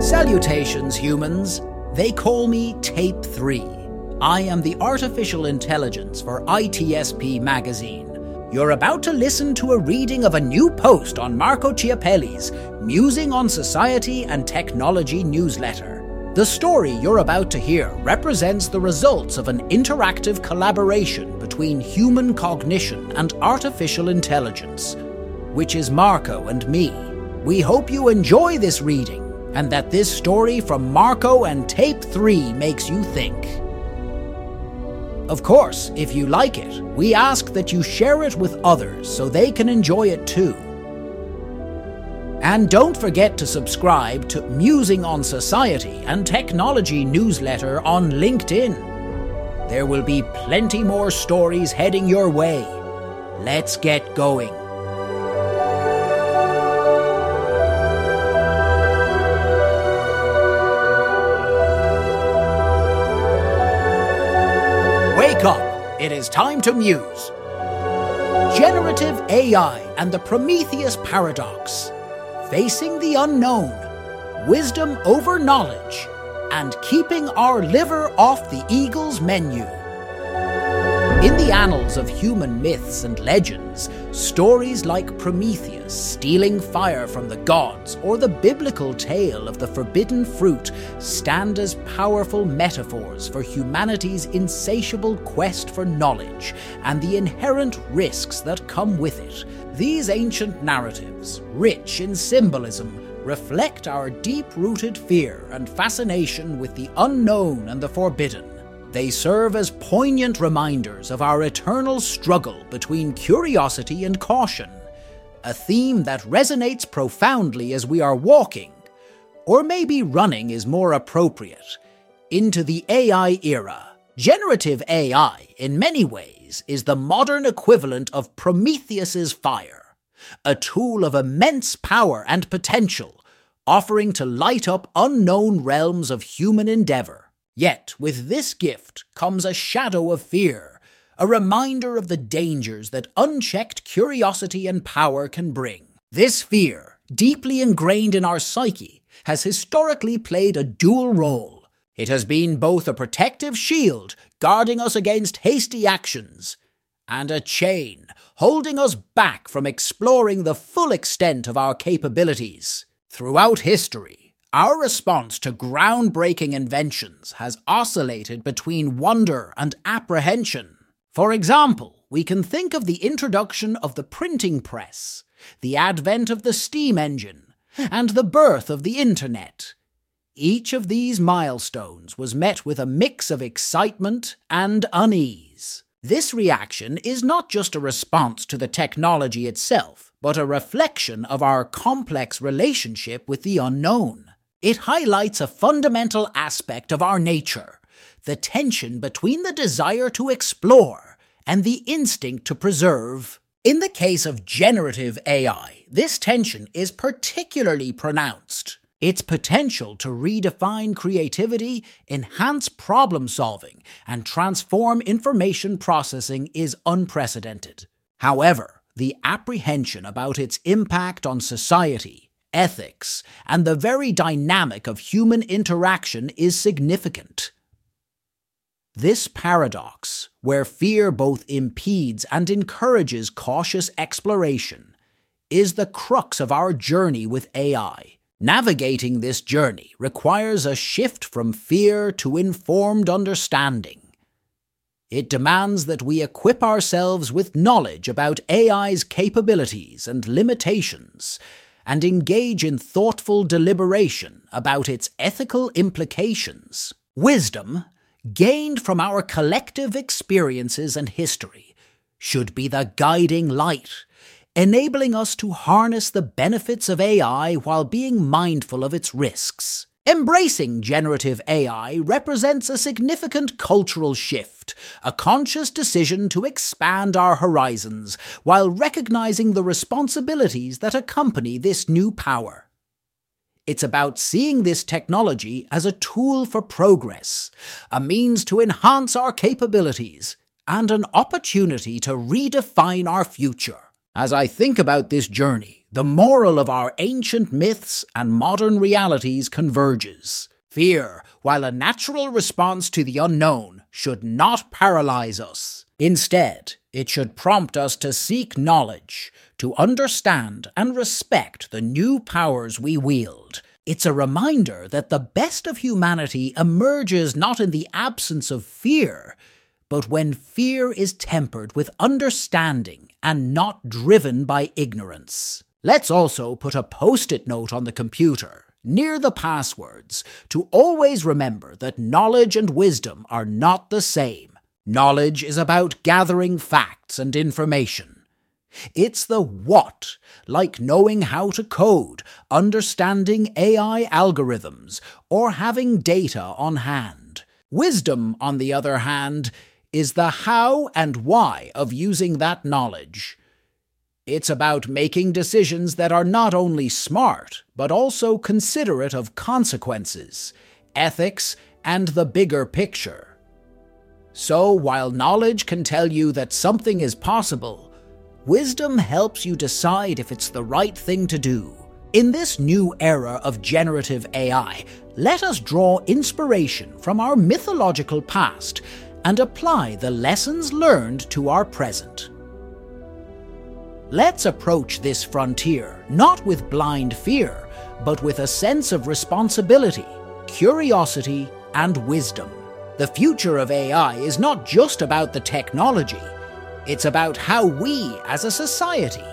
Salutations, humans. They call me Tape 3. I am the artificial intelligence for ITSP magazine. You're about to listen to a reading of a new post on Marco Ciappelli's Musing on Society and Technology newsletter. The story you're about to hear represents the results of an interactive collaboration between human cognition and artificial intelligence, which is Marco and me. We hope you enjoy this reading and that this story from Marco and Tape 3 makes you think. Of course, if you like it, we ask that you share it with others so they can enjoy it too. And don't forget to subscribe to Musing on Society and Technology newsletter on LinkedIn. There will be plenty more stories heading your way. Let's get going. Wake up! It is time to muse. Generative AI and the Prometheus Paradox. Facing the unknown. Wisdom over knowledge. And keeping our liver off the eagle's menu. In the annals of human myths and legends, stories like Prometheus stealing fire from the gods or the biblical tale of the forbidden fruit stand as powerful metaphors for humanity's insatiable quest for knowledge and the inherent risks that come with it. These ancient narratives, rich in symbolism, reflect our deep rooted fear and fascination with the unknown and the forbidden. They serve as poignant reminders of our eternal struggle between curiosity and caution, a theme that resonates profoundly as we are walking, or maybe running is more appropriate, into the AI era. Generative AI, in many ways, is the modern equivalent of Prometheus's fire, a tool of immense power and potential, offering to light up unknown realms of human endeavor. Yet, with this gift comes a shadow of fear, a reminder of the dangers that unchecked curiosity and power can bring. This fear, deeply ingrained in our psyche, has historically played a dual role. It has been both a protective shield, guarding us against hasty actions, and a chain, holding us back from exploring the full extent of our capabilities. Throughout history, our response to groundbreaking inventions has oscillated between wonder and apprehension. For example, we can think of the introduction of the printing press, the advent of the steam engine, and the birth of the internet. Each of these milestones was met with a mix of excitement and unease. This reaction is not just a response to the technology itself, but a reflection of our complex relationship with the unknown. It highlights a fundamental aspect of our nature the tension between the desire to explore and the instinct to preserve. In the case of generative AI, this tension is particularly pronounced. Its potential to redefine creativity, enhance problem solving, and transform information processing is unprecedented. However, the apprehension about its impact on society, ethics, and the very dynamic of human interaction is significant. This paradox, where fear both impedes and encourages cautious exploration, is the crux of our journey with AI. Navigating this journey requires a shift from fear to informed understanding. It demands that we equip ourselves with knowledge about AI's capabilities and limitations and engage in thoughtful deliberation about its ethical implications. Wisdom, gained from our collective experiences and history, should be the guiding light, enabling us to harness the benefits of AI while being mindful of its risks. Embracing generative AI represents a significant cultural shift, a conscious decision to expand our horizons while recognizing the responsibilities that accompany this new power. It's about seeing this technology as a tool for progress, a means to enhance our capabilities, and an opportunity to redefine our future. As I think about this journey, the moral of our ancient myths and modern realities converges. Fear, while a natural response to the unknown, should not paralyze us. Instead, it should prompt us to seek knowledge, to understand and respect the new powers we wield. It's a reminder that the best of humanity emerges not in the absence of fear, but when fear is tempered with understanding and not driven by ignorance. Let's also put a post it note on the computer, near the passwords, to always remember that knowledge and wisdom are not the same. Knowledge is about gathering facts and information. It's the what, like knowing how to code, understanding AI algorithms, or having data on hand. Wisdom, on the other hand, is the how and why of using that knowledge. It's about making decisions that are not only smart, but also considerate of consequences, ethics, and the bigger picture. So, while knowledge can tell you that something is possible, wisdom helps you decide if it's the right thing to do. In this new era of generative AI, let us draw inspiration from our mythological past and apply the lessons learned to our present. Let's approach this frontier not with blind fear, but with a sense of responsibility, curiosity, and wisdom. The future of AI is not just about the technology, it's about how we, as a society,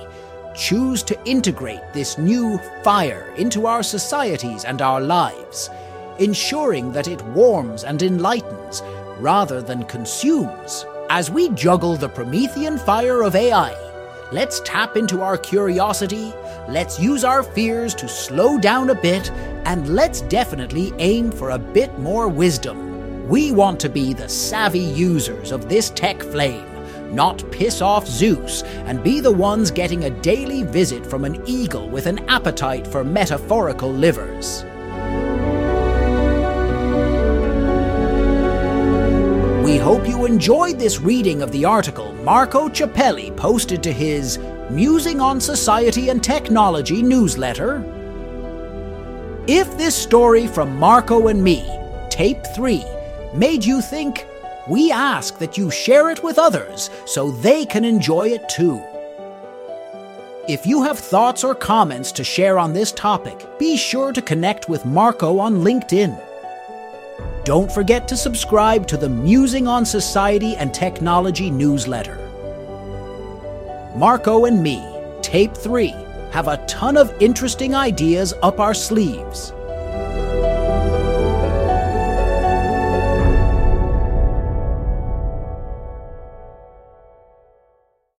choose to integrate this new fire into our societies and our lives, ensuring that it warms and enlightens rather than consumes. As we juggle the Promethean fire of AI, let's tap into our curiosity, let's use our fears to slow down a bit, and let's definitely aim for a bit more wisdom. We want to be the savvy users of this tech flame, not piss off Zeus and be the ones getting a daily visit from an eagle with an appetite for metaphorical livers. Hope you enjoyed this reading of the article Marco Ciappelli posted to his Musing on Society and Technology newsletter. If this story from Marco and me, Tape 3, made you think, we ask that you share it with others so they can enjoy it too. If you have thoughts or comments to share on this topic, be sure to connect with Marco on LinkedIn. Don't forget to subscribe to the Musing on Society and Technology newsletter. Marco and me, Tape 3, have a ton of interesting ideas up our sleeves.